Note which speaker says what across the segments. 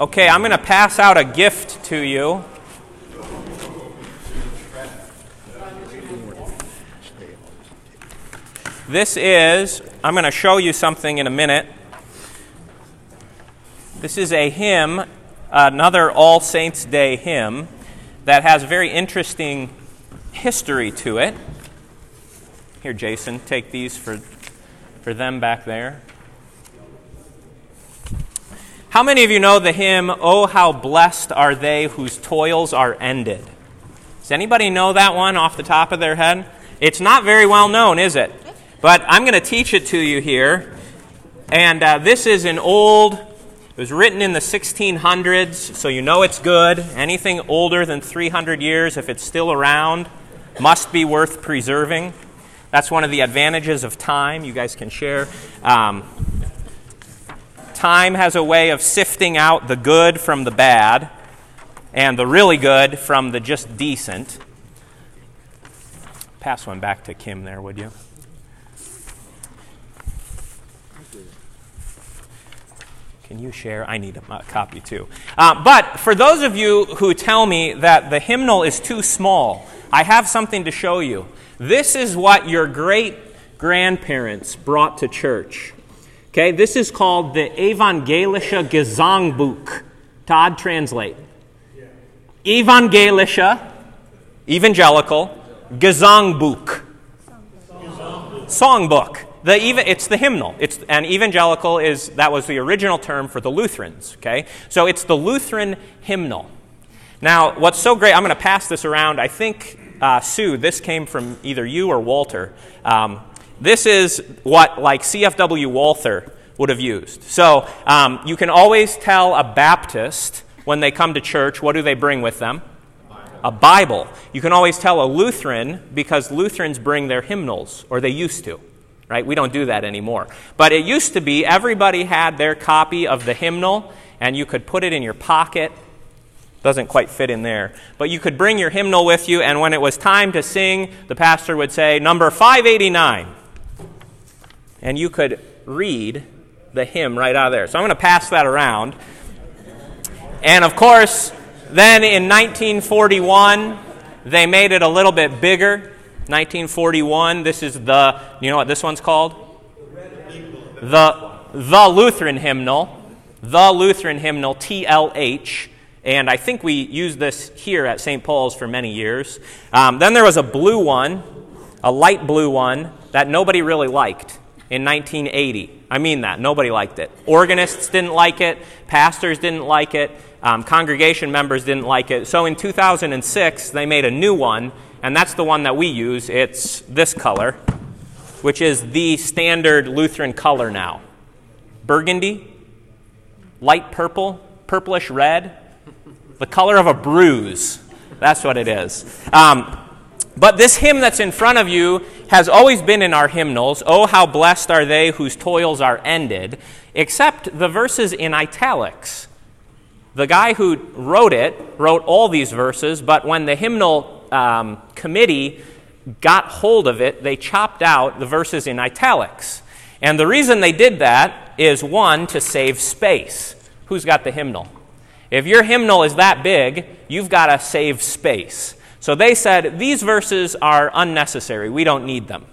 Speaker 1: Okay, I'm going to pass out a gift to you. This is, I'm going to show you something in a minute. This is a hymn, another All Saints' Day hymn, that has a very interesting history to it. Here, Jason, take these for, for them back there. How many of you know the hymn, Oh, how blessed are they whose toils are ended? Does anybody know that one off the top of their head? It's not very well known, is it? But I'm going to teach it to you here. And uh, this is an old, it was written in the 1600s, so you know it's good. Anything older than 300 years, if it's still around, must be worth preserving. That's one of the advantages of time. You guys can share. Um, time has a way of sifting out the good from the bad and the really good from the just decent. Pass one back to Kim there, would you? Can you share? I need a copy too. Uh, but for those of you who tell me that the hymnal is too small, I have something to show you. This is what your great grandparents brought to church. Okay, this is called the Evangelische Gesangbuch. Todd, translate. Evangelische, evangelical, Gesangbuch, songbook. The, it's the hymnal. It's, and evangelical is, that was the original term for the Lutherans, okay? So it's the Lutheran hymnal. Now, what's so great, I'm going to pass this around. I think, uh, Sue, this came from either you or Walter. Um, this is what, like, CFW Walther would have used. So um, you can always tell a Baptist when they come to church, what do they bring with them? A Bible. You can always tell a Lutheran because Lutherans bring their hymnals, or they used to right? We don't do that anymore. But it used to be everybody had their copy of the hymnal, and you could put it in your pocket. Doesn't quite fit in there. But you could bring your hymnal with you, and when it was time to sing, the pastor would say, Number 589. And you could read the hymn right out of there. So I'm going to pass that around. And of course, then in 1941, they made it a little bit bigger 1941. This is the, you know what this one's called? The, the Lutheran hymnal. The Lutheran hymnal, TLH. And I think we used this here at St. Paul's for many years. Um, then there was a blue one, a light blue one, that nobody really liked in 1980. I mean that. Nobody liked it. Organists didn't like it, pastors didn't like it, um, congregation members didn't like it. So in 2006, they made a new one and that's the one that we use. It's this color, which is the standard Lutheran color now burgundy, light purple, purplish red, the color of a bruise. That's what it is. Um, but this hymn that's in front of you has always been in our hymnals. Oh, how blessed are they whose toils are ended, except the verses in italics. The guy who wrote it wrote all these verses, but when the hymnal um, committee got hold of it, they chopped out the verses in italics. And the reason they did that is one, to save space. Who's got the hymnal? If your hymnal is that big, you've got to save space. So they said, these verses are unnecessary. We don't need them.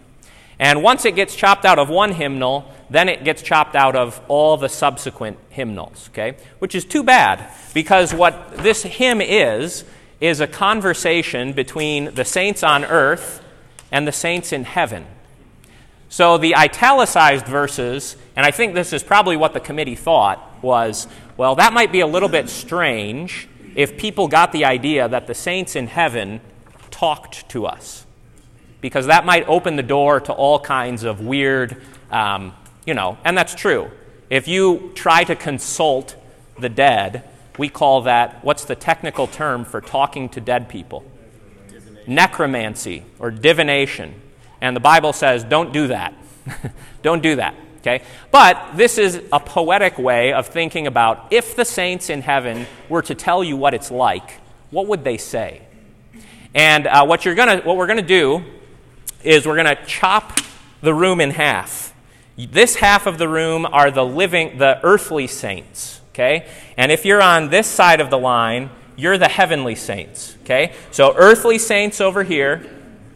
Speaker 1: And once it gets chopped out of one hymnal, then it gets chopped out of all the subsequent hymnals, okay? Which is too bad, because what this hymn is, is a conversation between the saints on earth and the saints in heaven. So the italicized verses, and I think this is probably what the committee thought, was well, that might be a little bit strange if people got the idea that the saints in heaven talked to us. Because that might open the door to all kinds of weird, um, you know, and that's true. If you try to consult the dead, we call that, what's the technical term for talking to dead people? Necromancy or divination. And the Bible says, don't do that. don't do that. Okay? But this is a poetic way of thinking about if the saints in heaven were to tell you what it's like, what would they say? And uh, what, you're gonna, what we're going to do is we're going to chop the room in half. This half of the room are the living, the earthly saints Okay? And if you're on this side of the line, you're the heavenly saints. Okay? So earthly saints over here,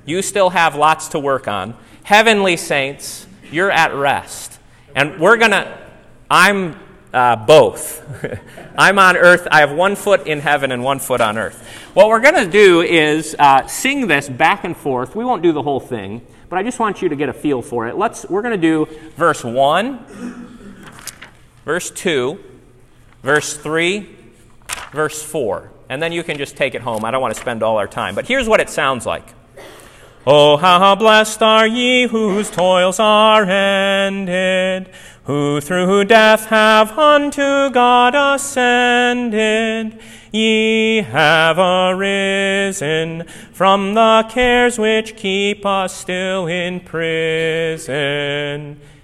Speaker 1: you still have lots to work on. Heavenly saints, you're at rest. And we're going to, I'm uh, both. I'm on earth. I have one foot in heaven and one foot on earth. What we're going to do is uh, sing this back and forth. We won't do the whole thing, but I just want you to get a feel for it. Let's. We're going to do verse one, verse two, verse three, verse four, and then you can just take it home. I don't want to spend all our time, but here's what it sounds like. Oh, how blessed are ye whose toils are ended who through death have unto God ascended. Ye have arisen from the cares which keep us still in prison.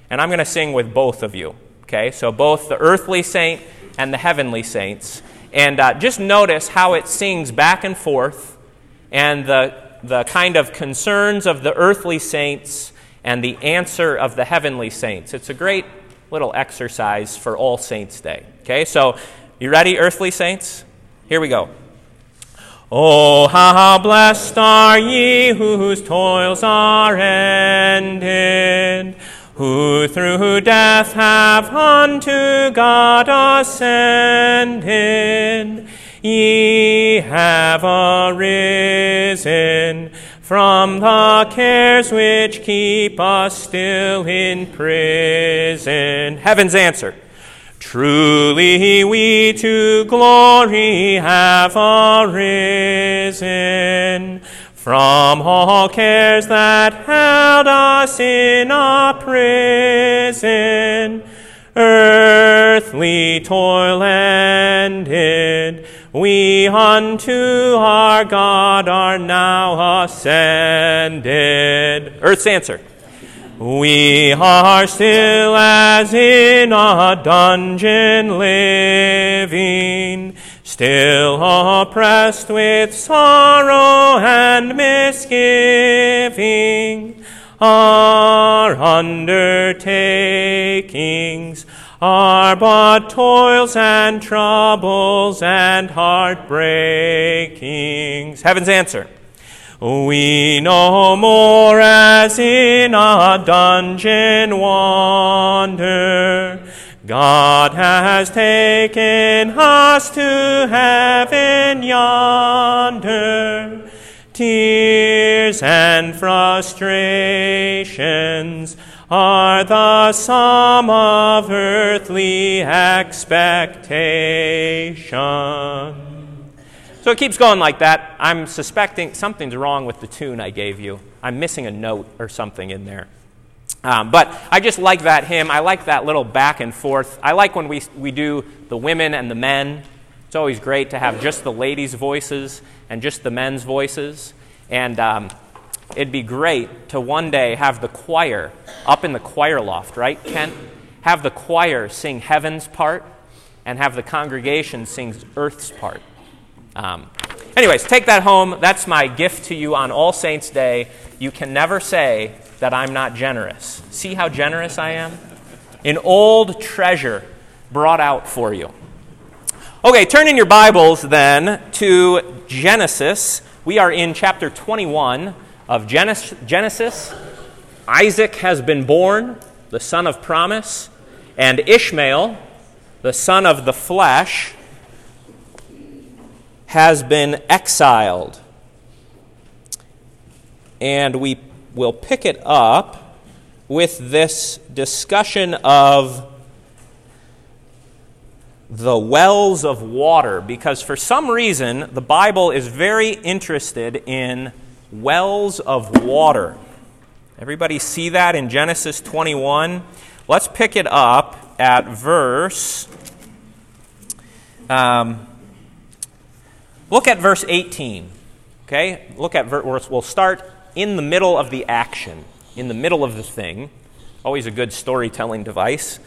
Speaker 1: And I'm going to sing with both of you. Okay, so both the earthly saint and the heavenly saints. And uh, just notice how it sings back and forth and the, the kind of concerns of the earthly saints and the answer of the heavenly saints. It's a great little exercise for All Saints' Day. Okay, so you ready, earthly saints? Here we go. Oh, how blessed are ye whose toils are ended, who through death have unto God ascended. Ye have arisen from the cares which keep us still in prison. Heaven's answer. Truly we to glory have arisen from all cares that held us in a prison. Earthly toil ended, we unto our God are now ascended. Earth's answer. We are still as in a dungeon living, still oppressed with sorrow and misgiving. Our undertakings are but toils and troubles and heartbreakings. Heaven's answer. We no more as in a dungeon wander. God has taken us to heaven yonder. Tears and frustrations are the sum of earthly expectation. So it keeps going like that. I'm suspecting something's wrong with the tune I gave you. I'm missing a note or something in there. Um, but I just like that hymn. I like that little back and forth. I like when we, we do the women and the men. It's always great to have just the ladies' voices and just the men's voices. And um, it'd be great to one day have the choir up in the choir loft, right, Kent? Have the choir sing heaven's part and have the congregation sing earth's part. Um, anyways, take that home. That's my gift to you on All Saints' Day. You can never say that I'm not generous. See how generous I am? An old treasure brought out for you. Okay, turn in your Bibles then to Genesis. We are in chapter 21 of Genesis, Isaac has been born, the son of promise, and Ishmael, the son of the flesh, has been exiled. And we will pick it up with this discussion of the wells of water, because for some reason the Bible is very interested in wells of water. Everybody see that in Genesis 21? Let's pick it up at verse. Um, look at verse 18. Okay? Look at verse. We'll start in the middle of the action, in the middle of the thing. Always a good storytelling device.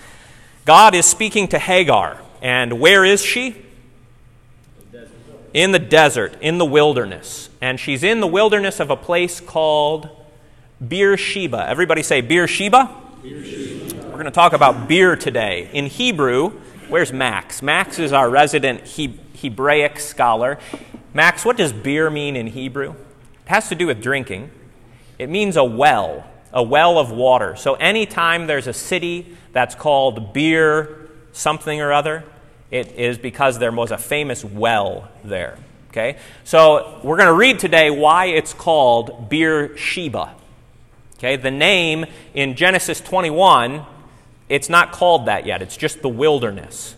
Speaker 1: God is speaking to Hagar. And where is she? in the desert, in the wilderness. And she's in the wilderness of a place called Beersheba. Everybody say Beersheba? Beersheba. We're going to talk about beer today. In Hebrew, where's Max? Max is our resident he- Hebraic scholar. Max, what does beer mean in Hebrew? It has to do with drinking. It means a well, a well of water. So anytime there's a city that's called beer something or other, it is because there was a famous well there. Okay? So we're going to read today why it's called Beersheba. Okay? The name in Genesis 21, it's not called that yet. It's just the wilderness.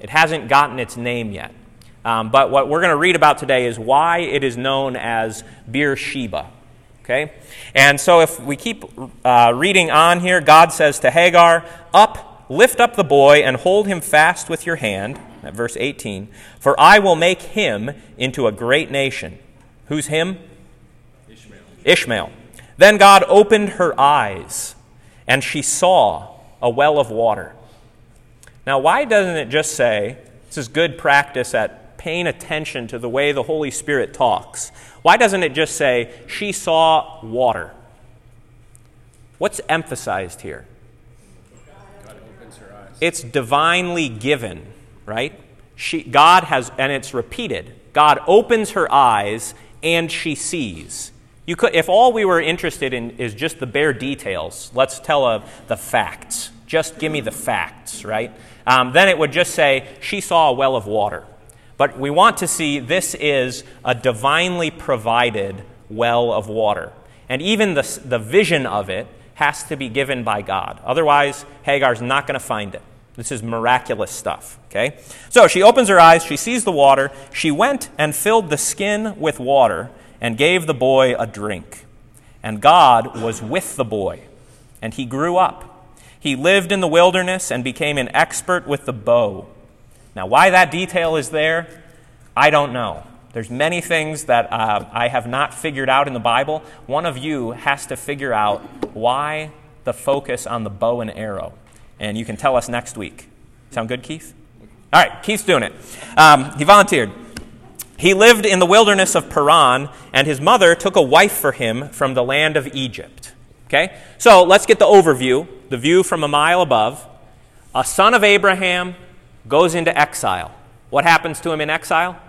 Speaker 1: It hasn't gotten its name yet. Um, but what we're going to read about today is why it is known as Beersheba. Okay? And so if we keep uh, reading on here, God says to Hagar, Up, lift up the boy, and hold him fast with your hand. At verse 18. For I will make him into a great nation. Who's him?
Speaker 2: Ishmael.
Speaker 1: Ishmael. Then God opened her eyes, and she saw a well of water. Now, why doesn't it just say, this is good practice at paying attention to the way the Holy Spirit talks? Why doesn't it just say, she saw water? What's emphasized here?
Speaker 2: God opens her eyes.
Speaker 1: It's divinely given, right? She, God has, and it's repeated. God opens her eyes and she sees. You could, if all we were interested in is just the bare details, let's tell uh, the facts. Just give me the facts, right? Um, then it would just say, she saw a well of water. But we want to see this is a divinely provided well of water. And even the, the vision of it has to be given by God. Otherwise, Hagar's not going to find it. This is miraculous stuff, okay? So she opens her eyes, she sees the water. She went and filled the skin with water and gave the boy a drink. And God was with the boy, and he grew up. He lived in the wilderness and became an expert with the bow. Now, why that detail is there, I don't know. There's many things that uh, I have not figured out in the Bible. One of you has to figure out why the focus on the bow and arrow. And you can tell us next week. Sound good, Keith? All right, Keith's doing it. Um, he volunteered. He lived in the wilderness of Paran, and his mother took a wife for him from the land of Egypt. Okay? So let's get the overview, the view from a mile above. A son of Abraham goes into exile. What happens to him in exile?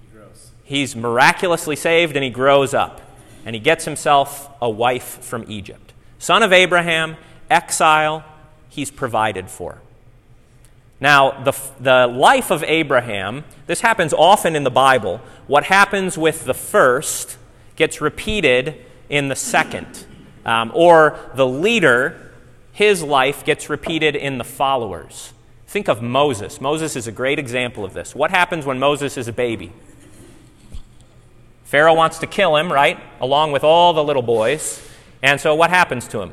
Speaker 2: He grows.
Speaker 1: He's miraculously saved and he grows up. And he gets himself a wife from Egypt. Son of Abraham, exile, he's provided for. Now, the, the life of Abraham, this happens often in the Bible. What happens with the first gets repeated in the second. Um, or the leader, his life gets repeated in the followers. Think of Moses. Moses is a great example of this. What happens when Moses is a baby? Pharaoh wants to kill him, right? Along with all the little boys. And so what happens to him?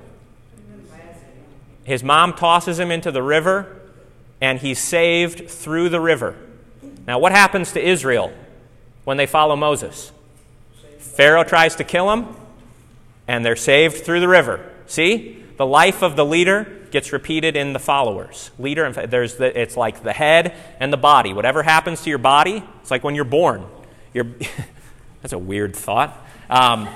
Speaker 1: His mom tosses him into the river, and he's saved through the river. Now, what happens to Israel when they follow Moses? Pharaoh tries to kill him, and they're saved through the river. See? The life of the leader gets repeated in the followers. Leader, fact, there's the, it's like the head and the body. Whatever happens to your body, it's like when you're born. You're, that's a weird thought. Um,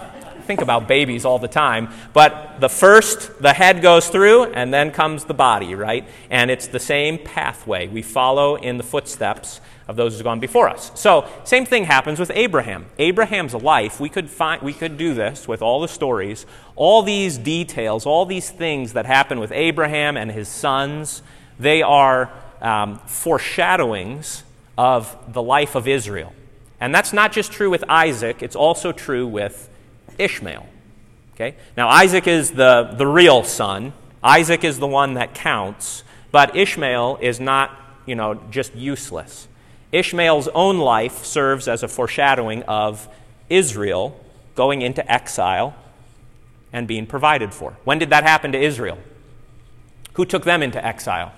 Speaker 1: think about babies all the time. But the first, the head goes through, and then comes the body, right? And it's the same pathway. We follow in the footsteps of those who've gone before us. So, same thing happens with Abraham. Abraham's life, we could find we could do this with all the stories, all these details, all these things that happen with Abraham and his sons, they are um, foreshadowings of the life of Israel. And that's not just true with Isaac, it's also true with Ishmael. Okay? Now, Isaac is the, the real son. Isaac is the one that counts, but Ishmael is not, you know, just useless. Ishmael's own life serves as a foreshadowing of Israel going into exile and being provided for. When did that happen to Israel? Who took them into exile?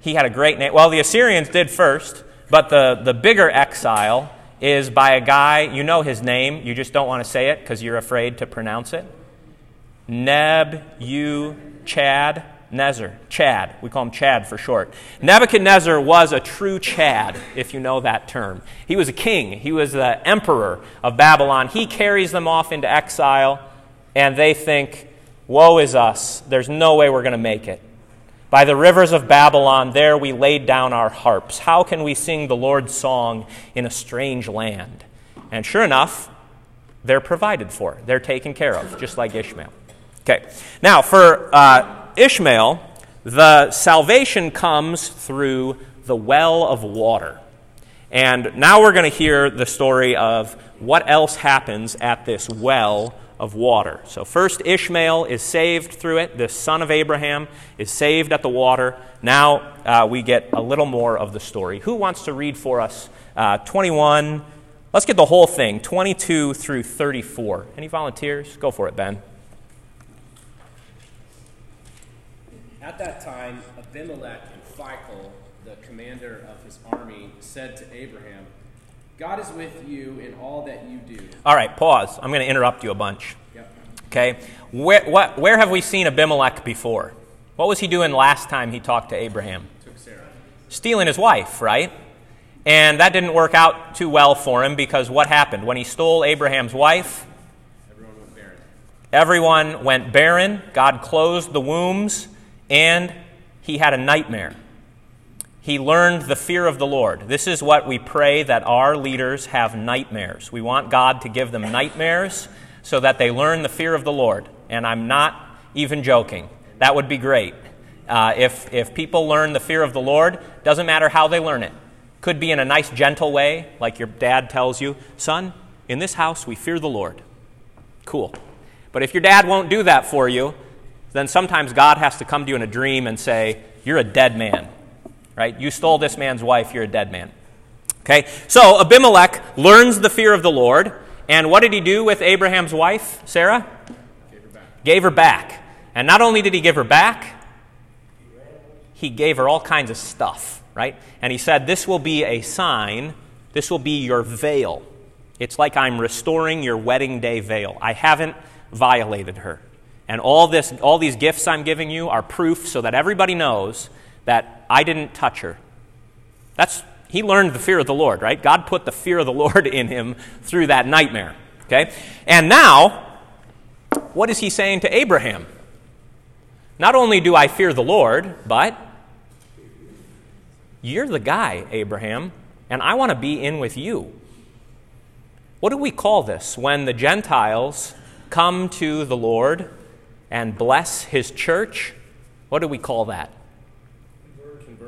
Speaker 1: He had a great name. Well, the Assyrians did first, but the, the bigger exile is by a guy, you know his name, you just don't want to say it because you're afraid to pronounce it. Neb, you, Chad, Nezer, Chad. We call him Chad for short. Nebuchadnezzar was a true Chad, if you know that term. He was a king, he was the emperor of Babylon. He carries them off into exile, and they think, Woe is us. There's no way we're going to make it. By the rivers of Babylon, there we laid down our harps. How can we sing the Lord's song in a strange land? And sure enough, they're provided for. They're taken care of, just like Ishmael. Okay. Now, for uh, Ishmael, the salvation comes through the well of water. And now we're going to hear the story of what else happens at this well of water. So, first, Ishmael is saved through it. The son of Abraham is saved at the water. Now uh, we get a little more of the story. Who wants to read for us uh, 21? Let's get the whole thing 22 through 34. Any volunteers? Go for it, Ben.
Speaker 2: At that time, Abimelech and Phicol, the commander of his army, said to Abraham, God is with you in all that you do.
Speaker 1: All right, pause. I'm going to interrupt you a bunch.
Speaker 2: Yep.
Speaker 1: Okay? Where, what, where have we seen Abimelech before? What was he doing last time he talked to Abraham?
Speaker 2: Took Sarah.
Speaker 1: Stealing his wife, right? And that didn't work out too well for him because what happened? When he stole Abraham's wife,
Speaker 2: Everyone went barren.
Speaker 1: everyone went barren, God closed the wombs, and he had a nightmare. He learned the fear of the Lord. This is what we pray that our leaders have nightmares. We want God to give them nightmares so that they learn the fear of the Lord. And I'm not even joking. That would be great. Uh, if, if people learn the fear of the Lord, doesn't matter how they learn it. Could be in a nice, gentle way, like your dad tells you, son, in this house we fear the Lord. Cool. But if your dad won't do that for you, then sometimes God has to come to you in a dream and say, You're a dead man. Right? You stole this man's wife, you're a dead man. Okay? So Abimelech learns the fear of the Lord. And what did he do with Abraham's wife, Sarah?
Speaker 2: Gave her back.
Speaker 1: Gave her back. And not only did he give her back, he gave her all kinds of stuff, right? And he said, This will be a sign, this will be your veil. It's like I'm restoring your wedding day veil. I haven't violated her. And all, this, all these gifts I'm giving you are proof so that everybody knows that I didn't touch her. That's, he learned the fear of the Lord, right? God put the fear of the Lord in him through that nightmare, okay? And now, what is he saying to Abraham? Not only do I fear the Lord, but you're the guy, Abraham, and I want to be in with you. What do we call this when the Gentiles come to the Lord and bless his church? What do we call that?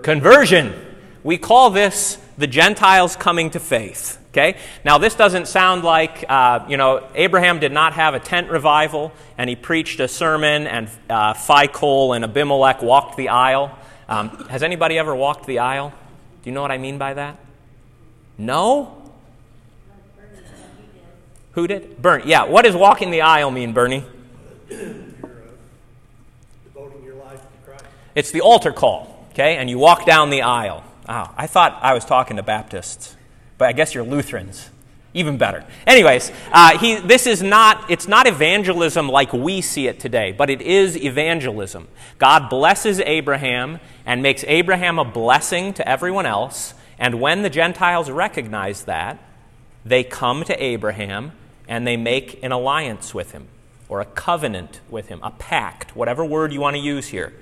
Speaker 1: Conversion. We call this the Gentiles coming to faith. Okay? Now, this doesn't sound like, uh, you know, Abraham did not have a tent revival and he preached a sermon and uh, Phicol and Abimelech walked the aisle. Um, has anybody ever walked the aisle? Do you know what I mean by that? No? Who did? Bernie. Yeah. What does walking the aisle mean, Bernie?
Speaker 3: devoting your life to Christ.
Speaker 1: It's the altar call, okay? And you walk down the aisle. Oh, I thought I was talking to Baptists, but I guess you're Lutherans. Even better. Anyways, uh, he, this is not, it's not evangelism like we see it today, but it is evangelism. God blesses Abraham and makes Abraham a blessing to everyone else. And when the Gentiles recognize that, they come to Abraham and they make an alliance with him, or a covenant with him, a pact, whatever word you want to use here.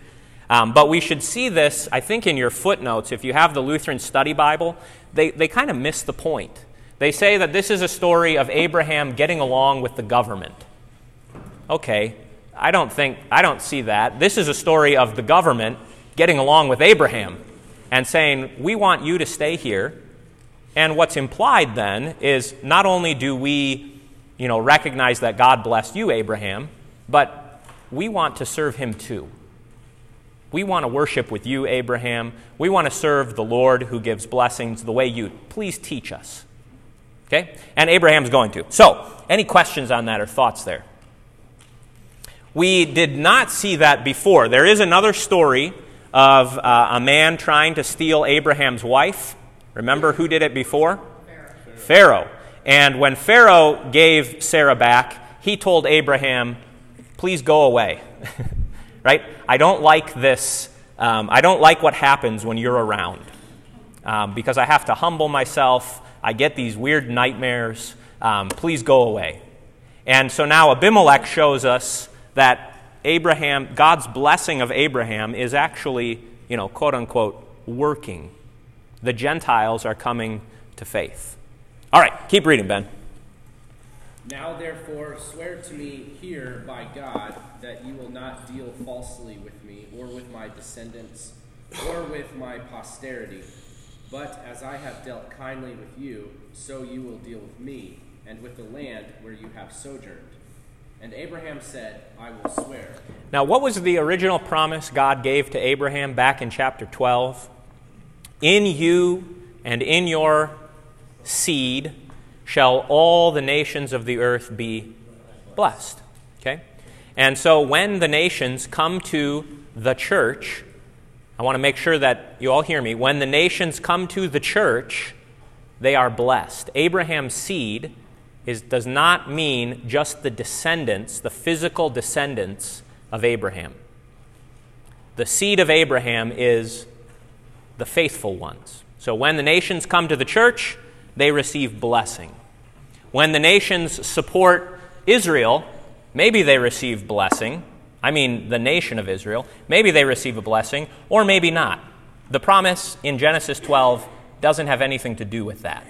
Speaker 1: Um, but we should see this, I think, in your footnotes. If you have the Lutheran Study Bible, they, they kind of miss the point. They say that this is a story of Abraham getting along with the government. Okay, I don't think, I don't see that. This is a story of the government getting along with Abraham and saying, We want you to stay here. And what's implied then is not only do we, you know, recognize that God blessed you, Abraham, but we want to serve him too. We want to worship with you, Abraham. We want to serve the Lord who gives blessings the way you. Please teach us. Okay? And Abraham's going to. So, any questions on that or thoughts there? We did not see that before. There is another story of uh, a man trying to steal Abraham's wife. Remember who did it before? Pharaoh. Pharaoh. And when Pharaoh gave Sarah back, he told Abraham, Please go away. right? I don't like this. Um, I don't like what happens when you're around um, because I have to humble myself. I get these weird nightmares. Um, please go away. And so now Abimelech shows us that Abraham, God's blessing of Abraham is actually, you know, quote unquote, working. The Gentiles are coming to faith. All right, keep reading, Ben.
Speaker 2: Now, therefore, swear to me here by God that you will not deal falsely with me, or with my descendants, or with my posterity. But as I have dealt kindly with you, so you will deal with me, and with the land where you have sojourned. And Abraham said, I will swear.
Speaker 1: Now, what was the original promise God gave to Abraham back in chapter 12? In you and in your seed shall all the nations of the earth be blessed. Okay? And so when the nations come to the church, I want to make sure that you all hear me. When the nations come to the church, they are blessed. Abraham's seed is, does not mean just the descendants, the physical descendants of Abraham. The seed of Abraham is the faithful ones. So when the nations come to the church, they receive blessing. When the nations support Israel, maybe they receive blessing. I mean, the nation of Israel. Maybe they receive a blessing, or maybe not. The promise in Genesis 12 doesn't have anything to do with that.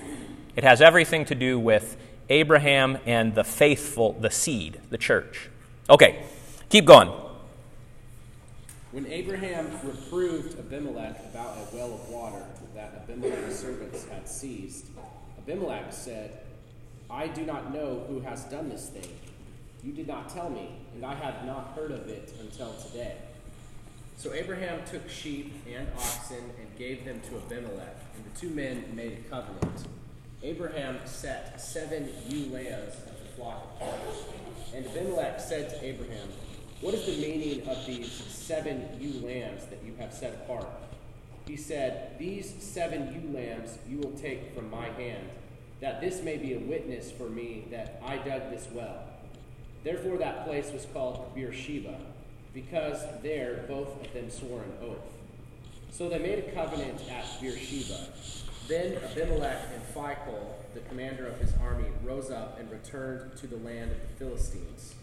Speaker 1: It has everything to do with Abraham and the faithful, the seed, the church. Okay, keep going.
Speaker 2: When Abraham reproved Abimelech about a well of water that Abimelech's servants had seized, Abimelech said, I do not know who has done this thing. You did not tell me, and I had not heard of it until today. So Abraham took sheep and oxen and gave them to Abimelech, and the two men made a covenant. Abraham set seven ewe lambs of the flock cattle. And Abimelech said to Abraham, What is the meaning of these seven ewe lambs that you have set apart? He said, These seven ewe lambs you will take from my hand, that this may be a witness for me that I dug this well. Therefore that place was called Beersheba, because there both of them swore an oath. So they made a covenant at Beersheba. Then Abimelech and Phicol, the commander of his army, rose up and returned to the land of the Philistines.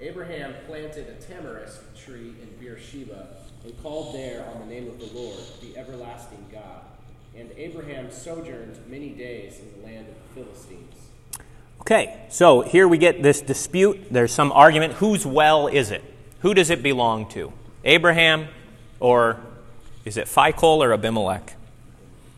Speaker 2: Abraham planted a tamarisk tree in Beersheba and called there on the name of the Lord, the everlasting God. And Abraham sojourned many days in the land of the Philistines.
Speaker 1: Okay, so here we get this dispute. There's some argument. Whose well is it? Who does it belong to? Abraham or is it Phicol or Abimelech?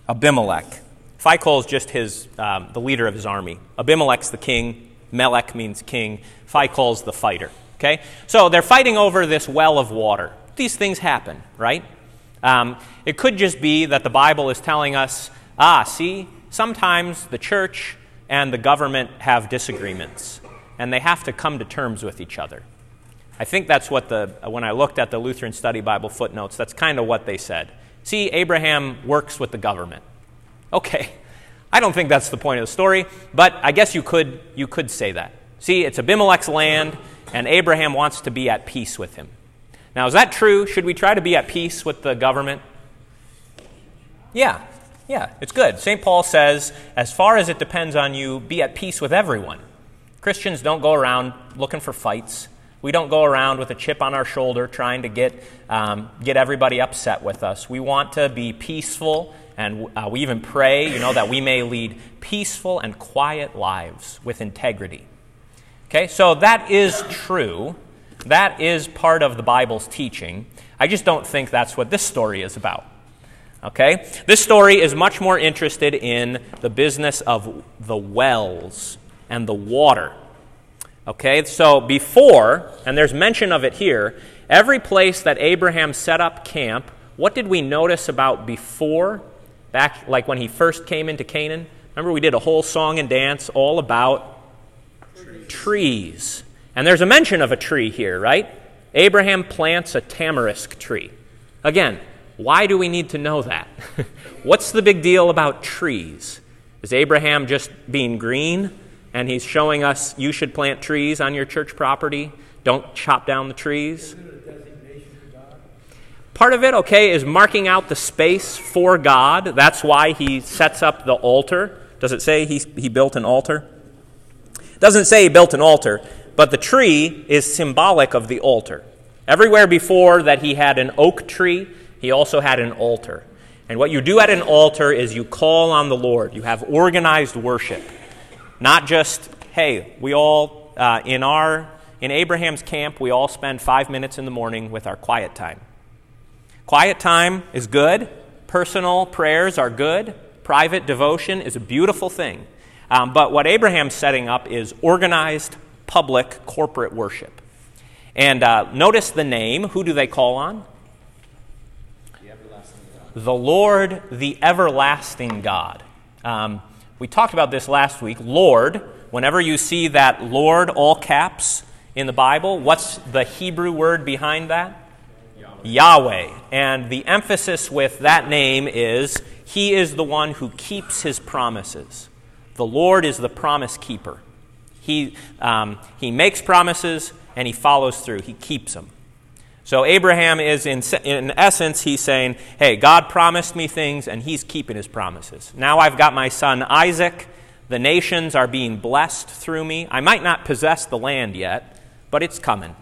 Speaker 1: Abimelech. Phicol is just his, um, the leader of his army. Abimelech's the king. Melech means king. Phicol's the fighter. Okay? So they're fighting over this well of water. These things happen, right? Um, it could just be that the Bible is telling us ah, see, sometimes the church and the government have disagreements, and they have to come to terms with each other. I think that's what the, when I looked at the Lutheran Study Bible footnotes, that's kind of what they said. See, Abraham works with the government. Okay, I don't think that's the point of the story, but I guess you could, you could say that. See, it's Abimelech's land, and Abraham wants to be at peace with him. Now, is that true? Should we try to be at peace with the government? Yeah, yeah, it's good. St. Paul says, as far as it depends on you, be at peace with everyone. Christians don't go around looking for fights. We don't go around with a chip on our shoulder trying to get, um, get everybody upset with us. We want to be peaceful, and uh, we even pray, you know, that we may lead peaceful and quiet lives with integrity. Okay, so that is true. That is part of the Bible's teaching. I just don't think that's what this story is about. Okay? This story is much more interested in the business of the wells and the water. Okay? So before, and there's mention of it here, every place that Abraham set up camp, what did we notice about before? Back like when he first came into Canaan? Remember we did a whole song and dance all about trees. trees. And there's a mention of a tree here, right? Abraham plants a tamarisk tree. Again, why do we need to know that? What's the big deal about trees? Is Abraham just being green and he's showing us you should plant trees on your church property? Don't chop down the trees? Part of it, okay, is marking out the space for God. That's why he sets up the altar. Does it say he, he built an altar? Doesn't say he built an altar, but the tree is symbolic of the altar. Everywhere before that he had an oak tree, he also had an altar. And what you do at an altar is you call on the Lord. You have organized worship. Not just, hey, we all, uh, in our, in Abraham's camp, we all spend five minutes in the morning with our quiet time. Quiet time is good. Personal prayers are good. Private devotion is a beautiful thing. Um, but what Abraham's setting up is organized public corporate worship. And uh, notice the name. Who do they call on? the Lord, the everlasting God. Um, we talked about this last week. Lord, whenever you see that Lord, all caps, in the Bible, what's the Hebrew word behind that? Yahweh. Yahweh. And the emphasis with that name is He is the one who keeps His promises. The Lord is the promise keeper. He, um, he makes promises and He follows through, He keeps them. So Abraham is, in, in essence, he's saying, hey, God promised me things, and he's keeping his promises. Now I've got my son Isaac. The nations are being blessed through me. I might not possess the land yet, but it's coming.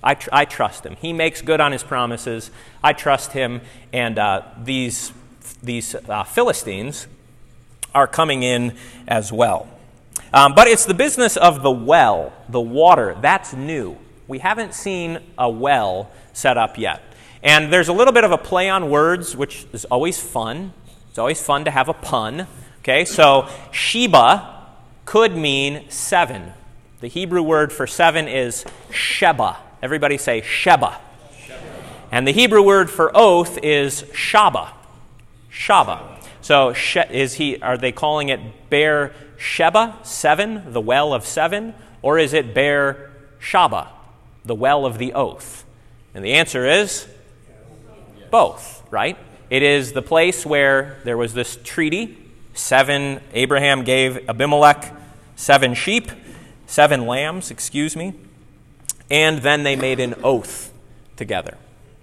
Speaker 1: I, tr- I trust him. He makes good on his promises. I trust him. And uh, these, these uh, Philistines are coming in as well. Um, but it's the business of the well, the water. That's new. We haven't seen a well set up yet. And there's a little bit of a play on words, which is always fun. It's always fun to have a pun. Okay, so Sheba could mean seven. The Hebrew word for seven is Sheba. Everybody say Sheba. And the Hebrew word for oath is Shaba. Shaba. So is he are they calling it Beer Sheba, seven, the well of seven, or is it Bear Shaba, the well of the oath? And the answer is both, right? It is the place where there was this treaty. Seven, Abraham gave Abimelech seven sheep, seven lambs, excuse me, and then they made an oath together.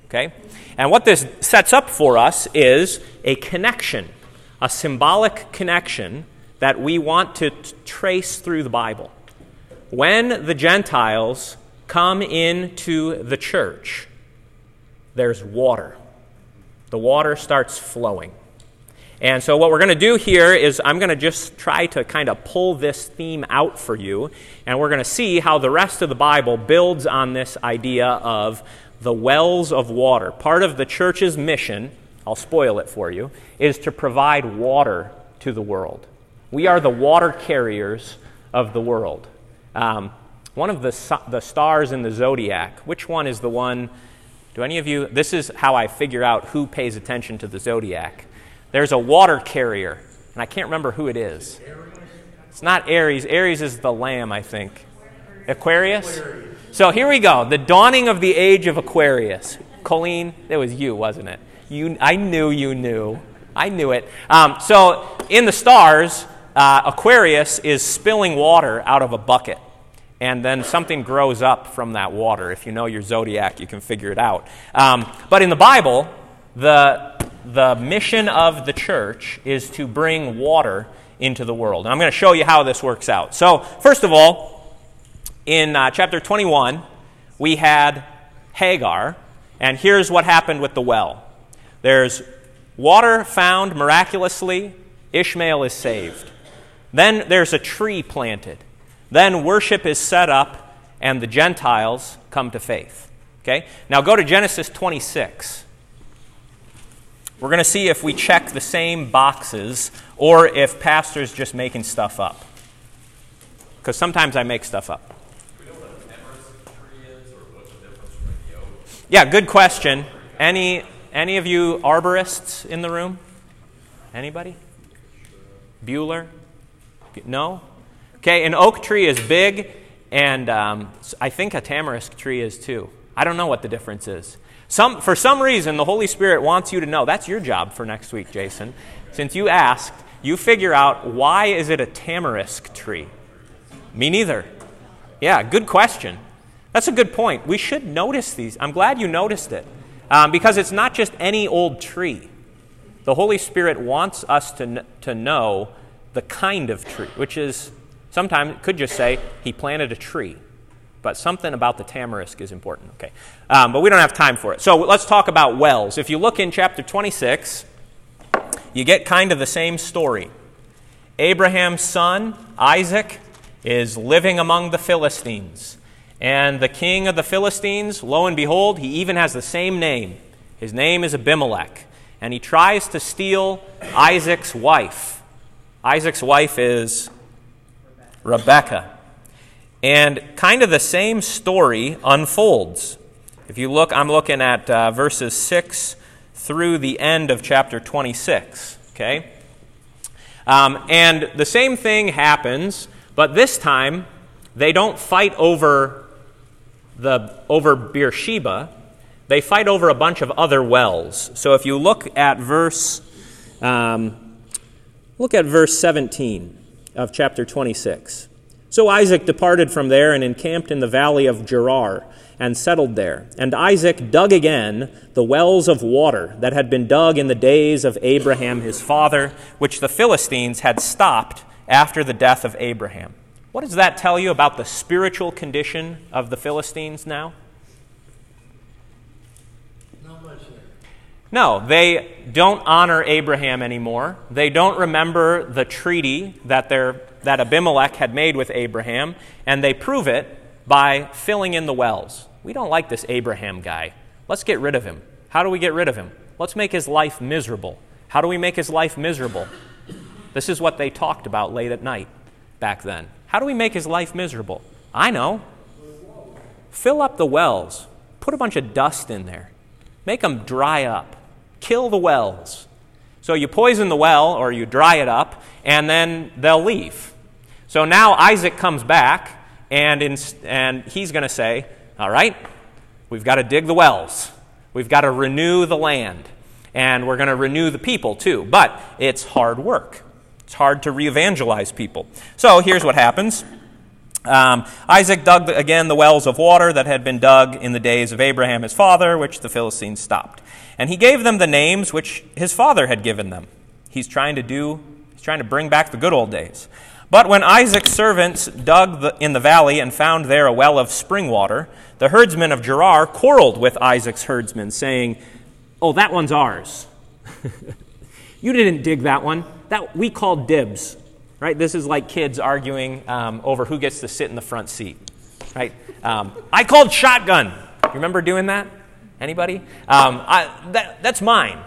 Speaker 1: Okay? And what this sets up for us is a connection, a symbolic connection that we want to t- trace through the Bible. When the Gentiles come into the church, there's water. The water starts flowing. And so, what we're going to do here is I'm going to just try to kind of pull this theme out for you, and we're going to see how the rest of the Bible builds on this idea of the wells of water. Part of the church's mission, I'll spoil it for you, is to provide water to the world. We are the water carriers of the world. Um, one of the, the stars in the zodiac, which one is the one? Do any of you? This is how I figure out who pays attention to the zodiac. There's a water carrier, and I can't remember who it is. It's not Aries. Aries is the lamb, I think. Aquarius? So here we go. The dawning of the age of Aquarius. Colleen, it was you, wasn't it? You, I knew you knew. I knew it. Um, so in the stars, uh, Aquarius is spilling water out of a bucket and then something grows up from that water. If you know your zodiac, you can figure it out. Um, but in the Bible, the, the mission of the church is to bring water into the world. And I'm going to show you how this works out. So, first of all, in uh, chapter 21, we had Hagar, and here's what happened with the well there's water found miraculously, Ishmael is saved. Then there's a tree planted. Then worship is set up and the Gentiles come to faith. Okay? Now go to Genesis 26. We're going to see if we check the same boxes or if pastor's just making stuff up. Because sometimes I make stuff up. Yeah, good question. Any any of you arborists in the room? Anybody? Bueller? No? Okay, an oak tree is big, and um, I think a tamarisk tree is too. I don't know what the difference is. Some, for some reason, the Holy Spirit wants you to know. That's your job for next week, Jason. Since you asked, you figure out why is it a tamarisk tree? Me neither. Yeah, good question. That's a good point. We should notice these. I'm glad you noticed it um, because it's not just any old tree. The Holy Spirit wants us to, to know the kind of tree, which is Sometimes could just say he planted a tree. but something about the tamarisk is important. Okay, um, but we don't have time for it. So let's talk about wells. If you look in chapter 26, you get kind of the same story. Abraham's son, Isaac, is living among the Philistines. And the king of the Philistines, lo and behold, he even has the same name. His name is Abimelech. And he tries to steal Isaac's wife. Isaac's wife is Rebecca. And kind of the same story unfolds. If you look, I'm looking at uh, verses 6 through the end of chapter 26. Okay? Um, and the same thing happens, but this time they don't fight over the over Beersheba. They fight over a bunch of other wells. So if you look at verse, um, look at verse 17 of chapter 26. So Isaac departed from there and encamped in the valley of Gerar and settled there. And Isaac dug again the wells of water that had been dug in the days of Abraham his father, which the Philistines had stopped after the death of Abraham. What does that tell you about the spiritual condition of the Philistines now?
Speaker 3: Not much there.
Speaker 1: No, they don't honor Abraham anymore. They don't remember the treaty that, that Abimelech had made with Abraham, and they prove it by filling in the wells. We don't like this Abraham guy. Let's get rid of him. How do we get rid of him? Let's make his life miserable. How do we make his life miserable? This is what they talked about late at night back then. How do we make his life miserable? I know. Fill up the wells, put a bunch of dust in there, make them dry up, kill the wells. So you poison the well or you dry it up, and then they'll leave. So now Isaac comes back and, in, and he's going to say, All right, we've got to dig the wells, we've got to renew the land, and we're going to renew the people too. But it's hard work. It's hard to re evangelize people. So here's what happens. Um, Isaac dug again the wells of water that had been dug in the days of Abraham his father, which the Philistines stopped. And he gave them the names which his father had given them. He's trying to do, he's trying to bring back the good old days. But when Isaac's servants dug the, in the valley and found there a well of spring water, the herdsmen of Gerar quarreled with Isaac's herdsmen, saying, Oh, that one's ours. you didn't dig that one. That we called dibs. Right? This is like kids arguing um, over who gets to sit in the front seat. Right? Um, I called shotgun. You remember doing that? Anybody? Um, I, that, that's mine.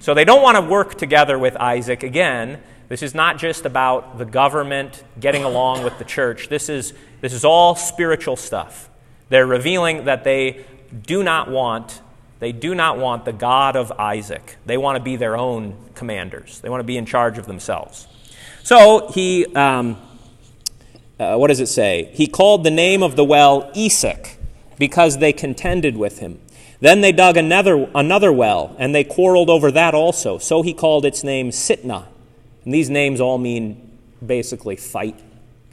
Speaker 1: So they don't want to work together with Isaac again this is not just about the government getting along with the church. This is, this is all spiritual stuff. They're revealing that they do not want they do not want the God of Isaac. They want to be their own commanders. They want to be in charge of themselves. So he, um, uh, what does it say? He called the name of the well Esek because they contended with him. Then they dug another, another well, and they quarreled over that also. So he called its name Sitnah. And these names all mean basically fight.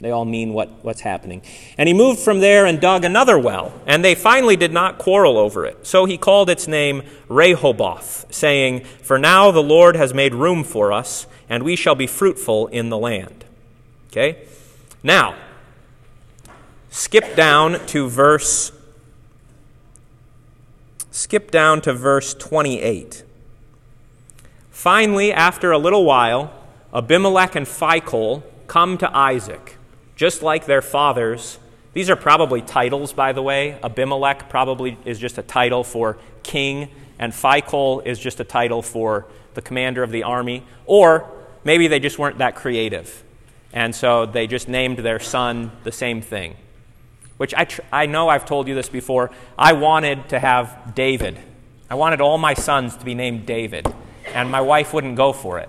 Speaker 1: They all mean what, what's happening. And he moved from there and dug another well, and they finally did not quarrel over it. So he called its name Rehoboth, saying, For now the Lord has made room for us, and we shall be fruitful in the land. Okay? Now, skip down to verse skip down to verse 28. Finally, after a little while, Abimelech and Phicol come to Isaac, just like their fathers. These are probably titles, by the way. Abimelech probably is just a title for king, and Phicol is just a title for the commander of the army. Or maybe they just weren't that creative, and so they just named their son the same thing. Which I, tr- I know I've told you this before. I wanted to have David. I wanted all my sons to be named David, and my wife wouldn't go for it.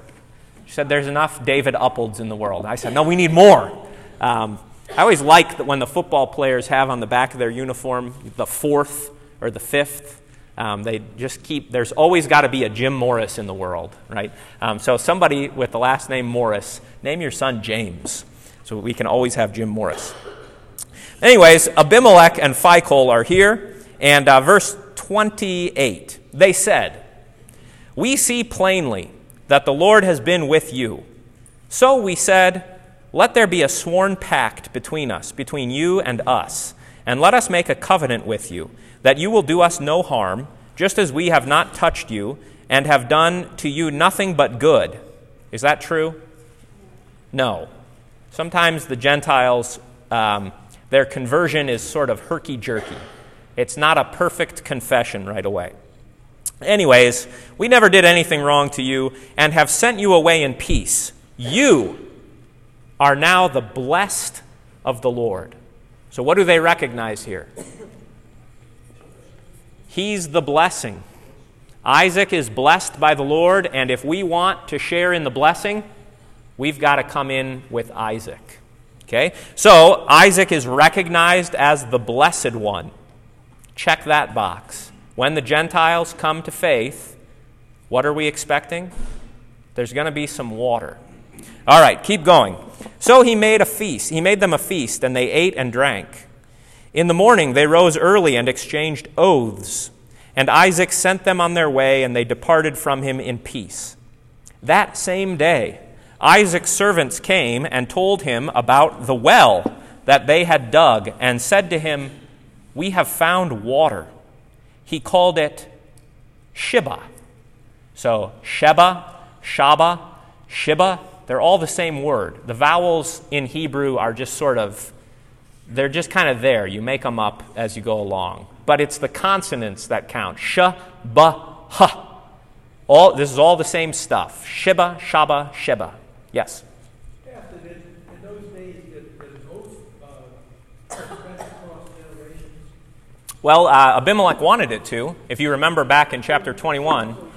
Speaker 1: She said, There's enough David Upholds in the world. I said, No, we need more. Um, I always like that when the football players have on the back of their uniform the fourth or the fifth. Um, they just keep, there's always got to be a Jim Morris in the world, right? Um, so somebody with the last name Morris, name your son James. So we can always have Jim Morris. Anyways, Abimelech and Phicol are here. And uh, verse 28, they said, We see plainly that the Lord has been with you. So we said, Let there be a sworn pact between us, between you and us, and let us make a covenant with you, that you will do us no harm, just as we have not touched you, and have done to you nothing but good. Is that true? No. Sometimes the Gentiles, um, their conversion is sort of herky jerky. It's not a perfect confession right away. Anyways, we never did anything wrong to you and have sent you away in peace. You are now the blessed of the Lord. So, what do they recognize here? He's the blessing. Isaac is blessed by the Lord, and if we want to share in the blessing, we've got to come in with Isaac. Okay? So, Isaac is recognized as the blessed one. Check that box. When the Gentiles come to faith, what are we expecting? There's going to be some water. All right, keep going. So he made a feast. He made them a feast, and they ate and drank. In the morning they rose early and exchanged oaths. And Isaac sent them on their way, and they departed from him in peace. That same day, Isaac's servants came and told him about the well that they had dug, and said to him, We have found water he called it Sheba. So Sheba, Shaba, Shiba, they're all the same word. The vowels in Hebrew are just sort of, they're just kind of there. You make them up as you go along. But it's the consonants that count. Sh, ba, ha. All, this is all the same stuff. Shiba, Shaba, Sheba. Yes? Well, uh, Abimelech wanted it to. If you remember back in chapter 21.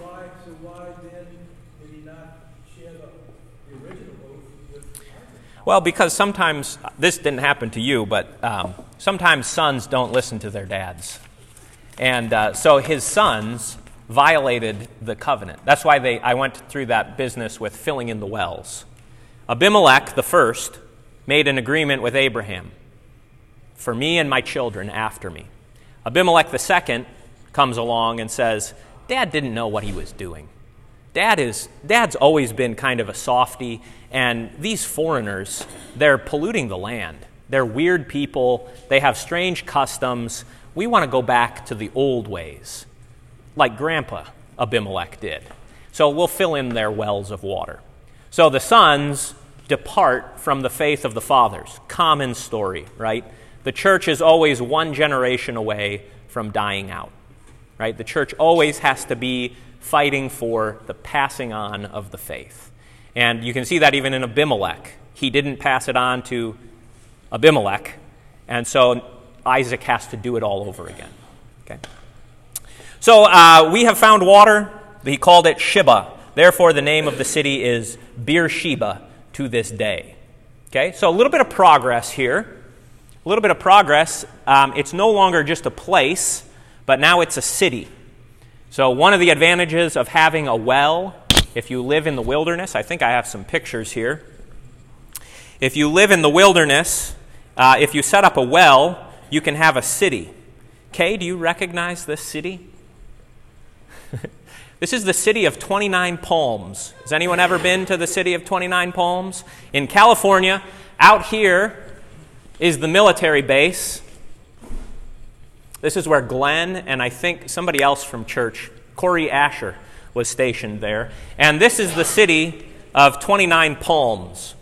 Speaker 1: Well, because sometimes, this didn't happen to you, but um, sometimes sons don't listen to their dads. And uh, so his sons violated the covenant. That's why they, I went through that business with filling in the wells. Abimelech, the first, made an agreement with Abraham for me and my children after me. Abimelech II comes along and says, Dad didn't know what he was doing. Dad is, Dad's always been kind of a softy, and these foreigners, they're polluting the land. They're weird people, they have strange customs. We want to go back to the old ways, like Grandpa Abimelech did. So we'll fill in their wells of water. So the sons depart from the faith of the fathers. Common story, right? the church is always one generation away from dying out. Right? The church always has to be fighting for the passing on of the faith. And you can see that even in Abimelech. He didn't pass it on to Abimelech, and so Isaac has to do it all over again. Okay? So uh, we have found water. He called it Sheba. Therefore, the name of the city is Beersheba to this day. Okay? So a little bit of progress here a little bit of progress. Um, it's no longer just a place, but now it's a city. So, one of the advantages of having a well, if you live in the wilderness, I think I have some pictures here. If you live in the wilderness, uh, if you set up a well, you can have a city. Kay, do you recognize this city? this is the city of 29 Palms. Has anyone ever been to the city of 29 Palms? In California, out here, is the military base. This is where Glenn and I think somebody else from church, Corey Asher, was stationed there. And this is the city of 29 Palms.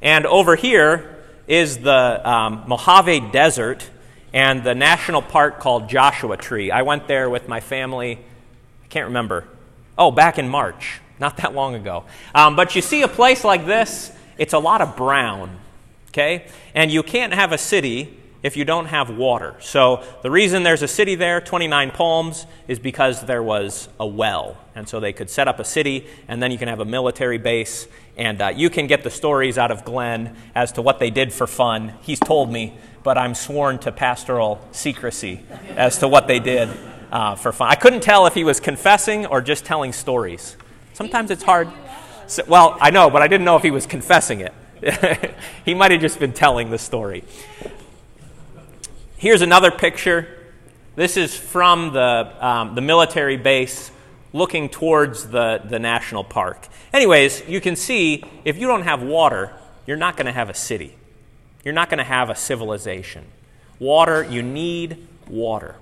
Speaker 1: And over here is the um, Mojave Desert and the national park called Joshua Tree. I went there with my family, I can't remember. Oh, back in March, not that long ago. Um, but you see a place like this, it's a lot of brown. Okay? And you can't have a city if you don't have water. So the reason there's a city there, 29 Palms, is because there was a well. And so they could set up a city, and then you can have a military base. And uh, you can get the stories out of Glenn as to what they did for fun. He's told me, but I'm sworn to pastoral secrecy as to what they did uh, for fun. I couldn't tell if he was confessing or just telling stories. Sometimes it's hard. So, well, I know, but I didn't know if he was confessing it. he might have just been telling the story. Here's another picture. This is from the, um, the military base looking towards the, the national park. Anyways, you can see if you don't have water, you're not going to have a city. You're not going to have a civilization. Water, you need water.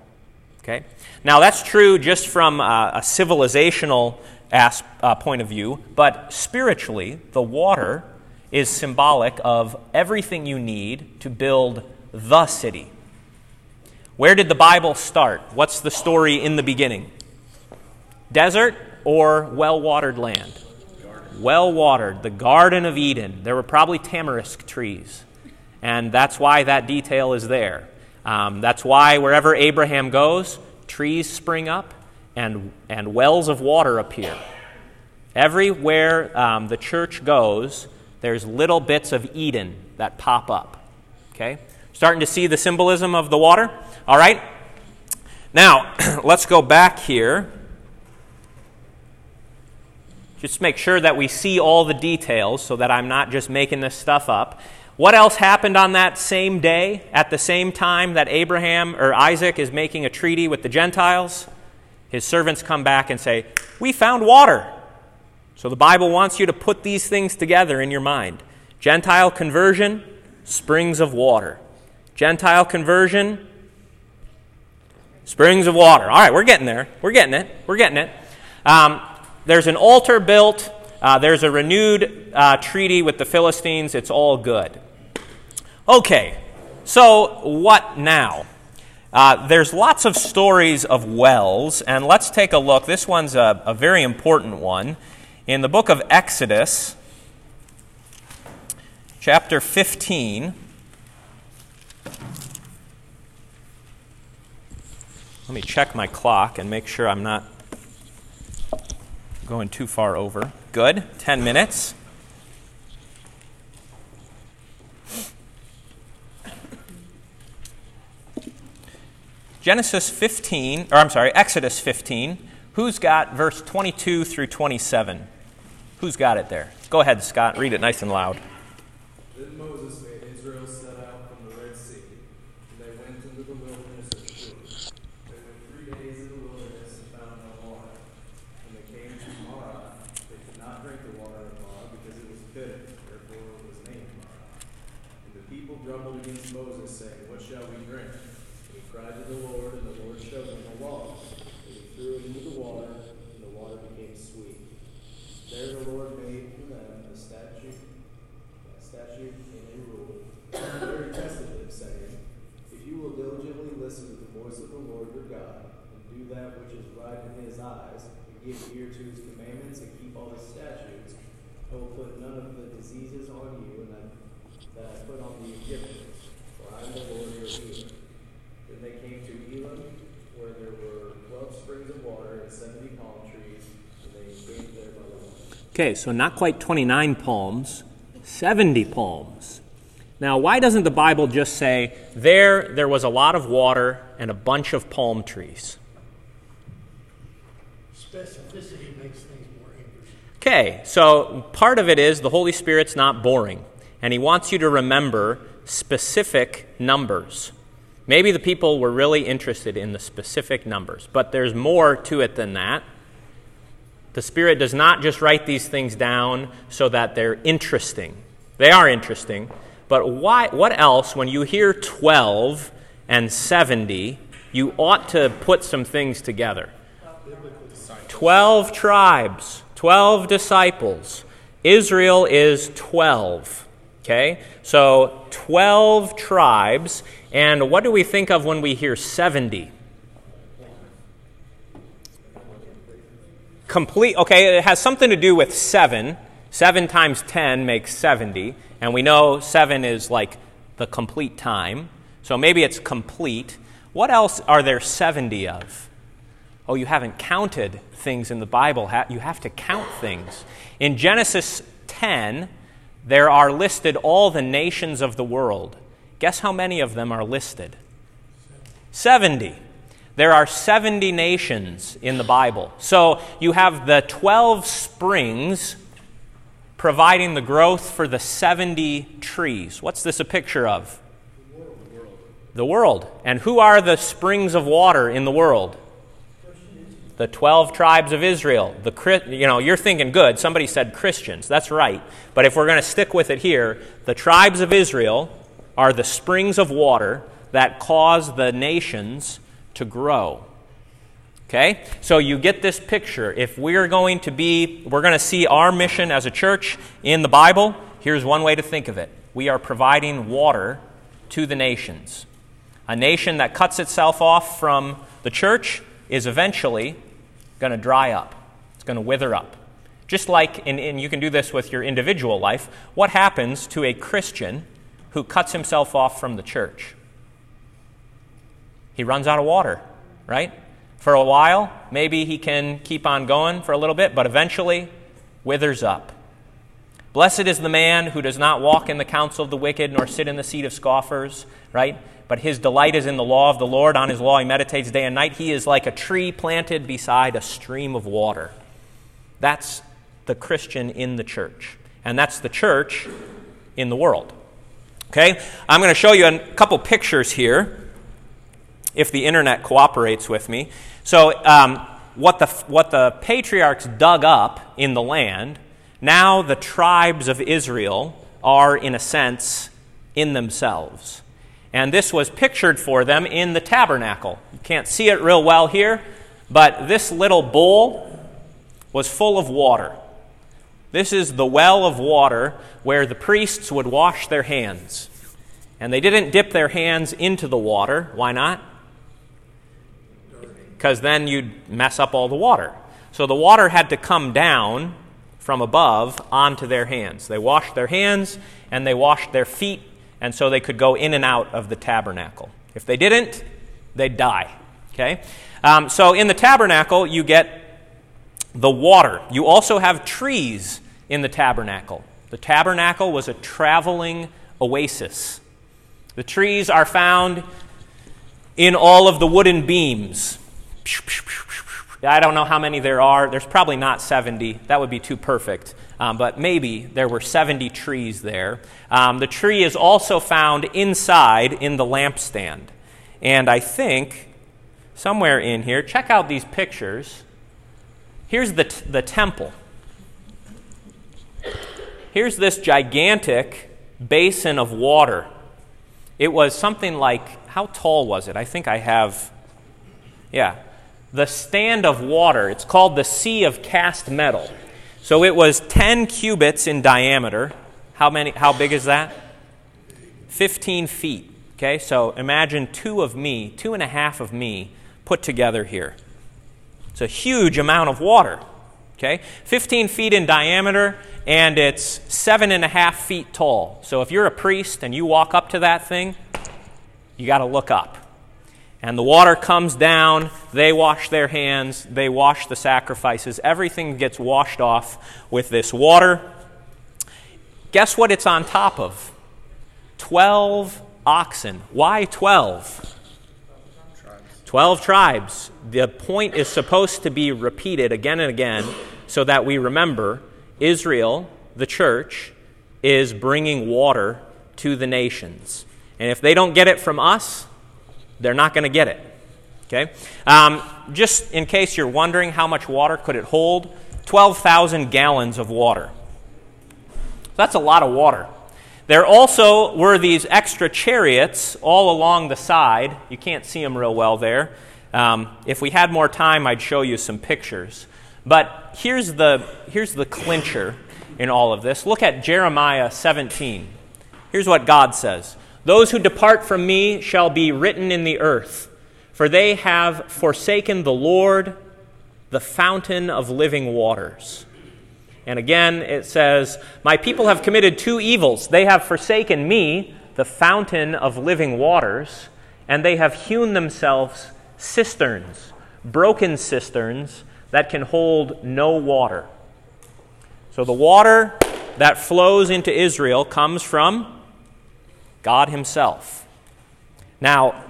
Speaker 1: Okay? Now, that's true just from a civilizational uh, point of view, but spiritually, the water is symbolic of everything you need to build the city. Where did the Bible start? What's the story in the beginning? Desert or well watered land? Well watered, the Garden of Eden. There were probably tamarisk trees, and that's why that detail is there. Um, that's why wherever Abraham goes, trees spring up and, and wells of water appear. Everywhere um, the church goes, there's little bits of Eden that pop up. Okay? Starting to see the symbolism of the water? All right? Now, let's go back here. Just make sure that we see all the details so that I'm not just making this stuff up. What else happened on that same day, at the same time that Abraham or Isaac is making a treaty with the Gentiles? His servants come back and say, We found water. So the Bible wants you to put these things together in your mind Gentile conversion, springs of water. Gentile conversion, springs of water. All right, we're getting there. We're getting it. We're getting it. Um, there's an altar built. Uh, there's a renewed uh, treaty with the Philistines. It's all good. Okay, so what now? Uh, there's lots of stories of wells, and let's take a look. This one's a, a very important one. In the book of Exodus, chapter 15, let me check my clock and make sure I'm not going too far over. Good, 10 minutes. Genesis 15, or I'm sorry, Exodus 15. Who's got verse 22 through 27? Who's got it there? Go ahead, Scott. Read it nice and loud.
Speaker 4: Then Moses made Israel set out from the Red Sea, and they went into the wilderness of Shur. They went three days in the wilderness and found no water. When they came to Marah, they could not drink the water of Marah because it was bitter, therefore it was named Marah. And the people grumbled against Moses, saying, What shall we drink? And he cried to the Lord, and the Lord showed him a law. And he threw it into the water, and the water became sweet. There the Lord made for them a statute, a statute and a rule. There he tested them, saying, If you will diligently listen to the voice of the Lord your God, and do that which is right in his eyes, and give ear to his commandments, and keep all his statutes, I will put none of the diseases on you and that, that I put on the Egyptians, for I am the Lord your healer. Then they came to Elim, where there were twelve springs of water and seventy palm trees, and they camped there by the water.
Speaker 1: Okay, so not quite 29 palms, 70 palms. Now, why doesn't the Bible just say, there, there was a lot of water and a bunch of palm trees?
Speaker 3: Specificity makes things more interesting.
Speaker 1: Okay, so part of it is the Holy Spirit's not boring, and He wants you to remember specific numbers. Maybe the people were really interested in the specific numbers, but there's more to it than that. The Spirit does not just write these things down so that they're interesting. They are interesting, but why, what else, when you hear 12 and 70, you ought to put some things together? 12 tribes, 12 disciples. Israel is 12. Okay? So 12 tribes. And what do we think of when we hear 70? Complete. Okay, it has something to do with 7. 7 times 10 makes 70. And we know 7 is like the complete time. So maybe it's complete. What else are there 70 of? Oh, you haven't counted things in the Bible. You have to count things. In Genesis 10, there are listed all the nations of the world. Guess how many of them are listed? 70. There are 70 nations in the Bible. So you have the 12 springs providing the growth for the 70 trees. What's this a picture of? The world. The world. And who are the springs of water in the world? The 12 tribes of Israel. The, you know, you're thinking, good, somebody said Christians. That's right. But if we're going to stick with it here, the tribes of Israel are the springs of water that cause the nations to grow. Okay? So you get this picture. If we're going to be, we're going to see our mission as a church in the Bible, here's one way to think of it we are providing water to the nations. A nation that cuts itself off from the church is eventually going to dry up, it's going to wither up. Just like, and you can do this with your individual life, what happens to a Christian who cuts himself off from the church? He runs out of water, right? For a while, maybe he can keep on going for a little bit, but eventually withers up. Blessed is the man who does not walk in the counsel of the wicked, nor sit in the seat of scoffers, right? But his delight is in the law of the Lord. On his law he meditates day and night. He is like a tree planted beside a stream of water. That's the Christian in the church. And that's the church in the world. Okay? I'm going to show you a couple pictures here, if the internet cooperates with me. So, um, what, the, what the patriarchs dug up in the land, now the tribes of Israel are, in a sense, in themselves. And this was pictured for them in the tabernacle. You can't see it real well here, but this little bowl was full of water. This is the well of water where the priests would wash their hands. And they didn't dip their hands into the water. Why not? Because then you'd mess up all the water. So the water had to come down from above onto their hands. They washed their hands and they washed their feet, and so they could go in and out of the tabernacle. If they didn't, they'd die. Okay? Um, so in the tabernacle, you get the water. You also have trees in the tabernacle. The tabernacle was a traveling oasis. The trees are found in all of the wooden beams. I don't know how many there are. There's probably not 70. That would be too perfect. Um, but maybe there were 70 trees there. Um, the tree is also found inside in the lampstand. And I think somewhere in here, check out these pictures. Here's the, t- the temple. Here's this gigantic basin of water. It was something like, how tall was it? I think I have, yeah, the stand of water. It's called the Sea of Cast Metal. So it was 10 cubits in diameter. How, many, how big is that? 15 feet. Okay, so imagine two of me, two and a half of me put together here. It's a huge amount of water. Okay? 15 feet in diameter, and it's seven and a half feet tall. So if you're a priest and you walk up to that thing, you got to look up. And the water comes down, they wash their hands, they wash the sacrifices. Everything gets washed off with this water. Guess what it's on top of? 12 oxen. Why 12? 12 tribes. The point is supposed to be repeated again and again so that we remember Israel, the church, is bringing water to the nations. And if they don't get it from us, they're not going to get it. Okay? Um, just in case you're wondering how much water could it hold, 12,000 gallons of water. That's a lot of water. There also were these extra chariots all along the side. You can't see them real well there. Um, if we had more time, I'd show you some pictures. But here's the, here's the clincher in all of this. Look at Jeremiah 17. Here's what God says Those who depart from me shall be written in the earth, for they have forsaken the Lord, the fountain of living waters. And again, it says, My people have committed two evils. They have forsaken me, the fountain of living waters, and they have hewn themselves cisterns, broken cisterns that can hold no water. So the water that flows into Israel comes from God Himself. Now,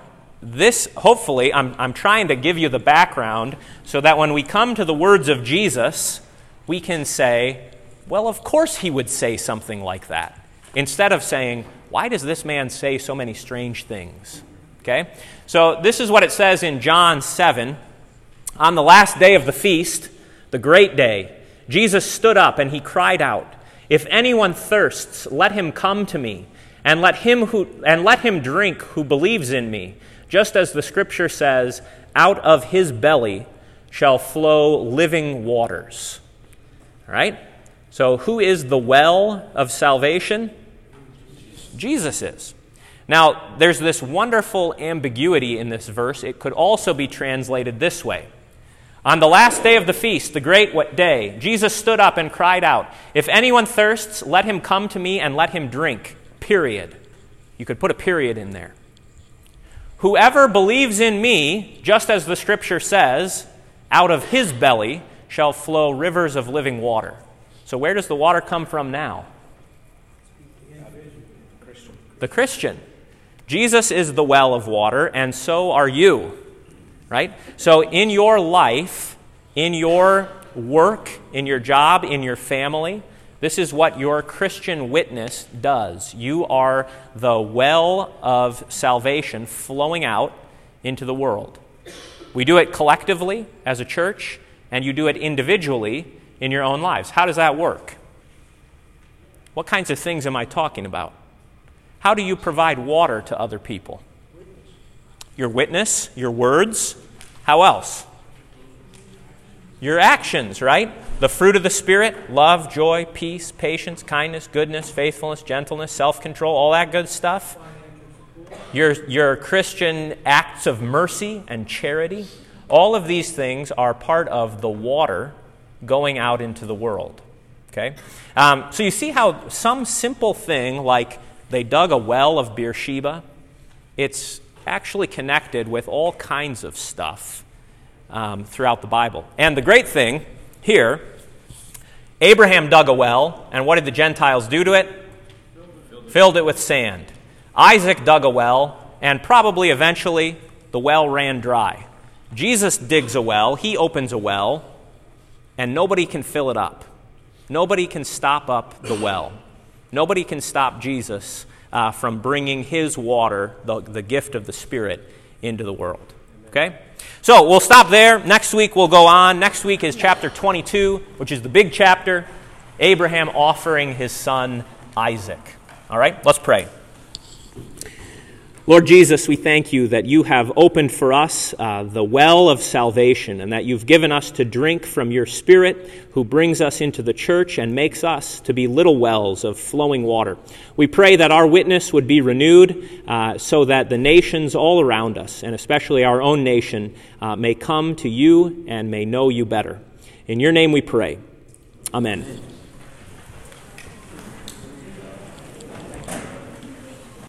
Speaker 1: this, hopefully, I'm, I'm trying to give you the background so that when we come to the words of Jesus, we can say, well, of course he would say something like that. Instead of saying, why does this man say so many strange things? Okay? So this is what it says in John 7. On the last day of the feast, the great day, Jesus stood up and he cried out, If anyone thirsts, let him come to me and let him who and let him drink who believes in me, just as the scripture says, out of his belly shall flow living waters. All right? So who is the well of salvation? Jesus is. Now, there's this wonderful ambiguity in this verse. It could also be translated this way. On the last day of the feast, the great day, Jesus stood up and cried out, If anyone thirsts, let him come to me and let him drink. Period. You could put a period in there. Whoever believes in me, just as the scripture says, out of his belly shall flow rivers of living water. So, where does the water come from now? The Christian. Jesus is the well of water, and so are you. Right? So, in your life, in your work, in your job, in your family, this is what your Christian witness does. You are the well of salvation flowing out into the world. We do it collectively as a church, and you do it individually in your own lives. How does that work? What kinds of things am I talking about? How do you provide water to other people? Your witness, your words. How else? Your actions, right? The fruit of the Spirit love, joy, peace, patience, kindness, goodness, faithfulness, gentleness, self control, all that good stuff. Your, your Christian acts of mercy and charity. All of these things are part of the water going out into the world. Okay? Um, so you see how some simple thing like they dug a well of Beersheba, it's actually connected with all kinds of stuff um, throughout the Bible. And the great thing here, Abraham dug a well, and what did the Gentiles do to it? Filled it with sand. Isaac dug a well, and probably eventually the well ran dry. Jesus digs a well, he opens a well, and nobody can fill it up. Nobody can stop up the well. Nobody can stop Jesus uh, from bringing his water, the, the gift of the Spirit, into the world. Okay? So we'll stop there. Next week we'll go on. Next week is chapter 22, which is the big chapter Abraham offering his son Isaac. All right? Let's pray. Lord Jesus, we thank you that you have opened for us uh, the well of salvation and that you've given us to drink from your Spirit who brings us into the church and makes us to be little wells of flowing water. We pray that our witness would be renewed uh, so that the nations all around us, and especially our own nation, uh, may come to you and may know you better. In your name we pray. Amen.